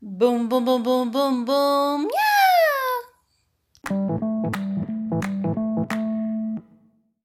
Boom, boom, boom, boom, boom, boom. Yeah!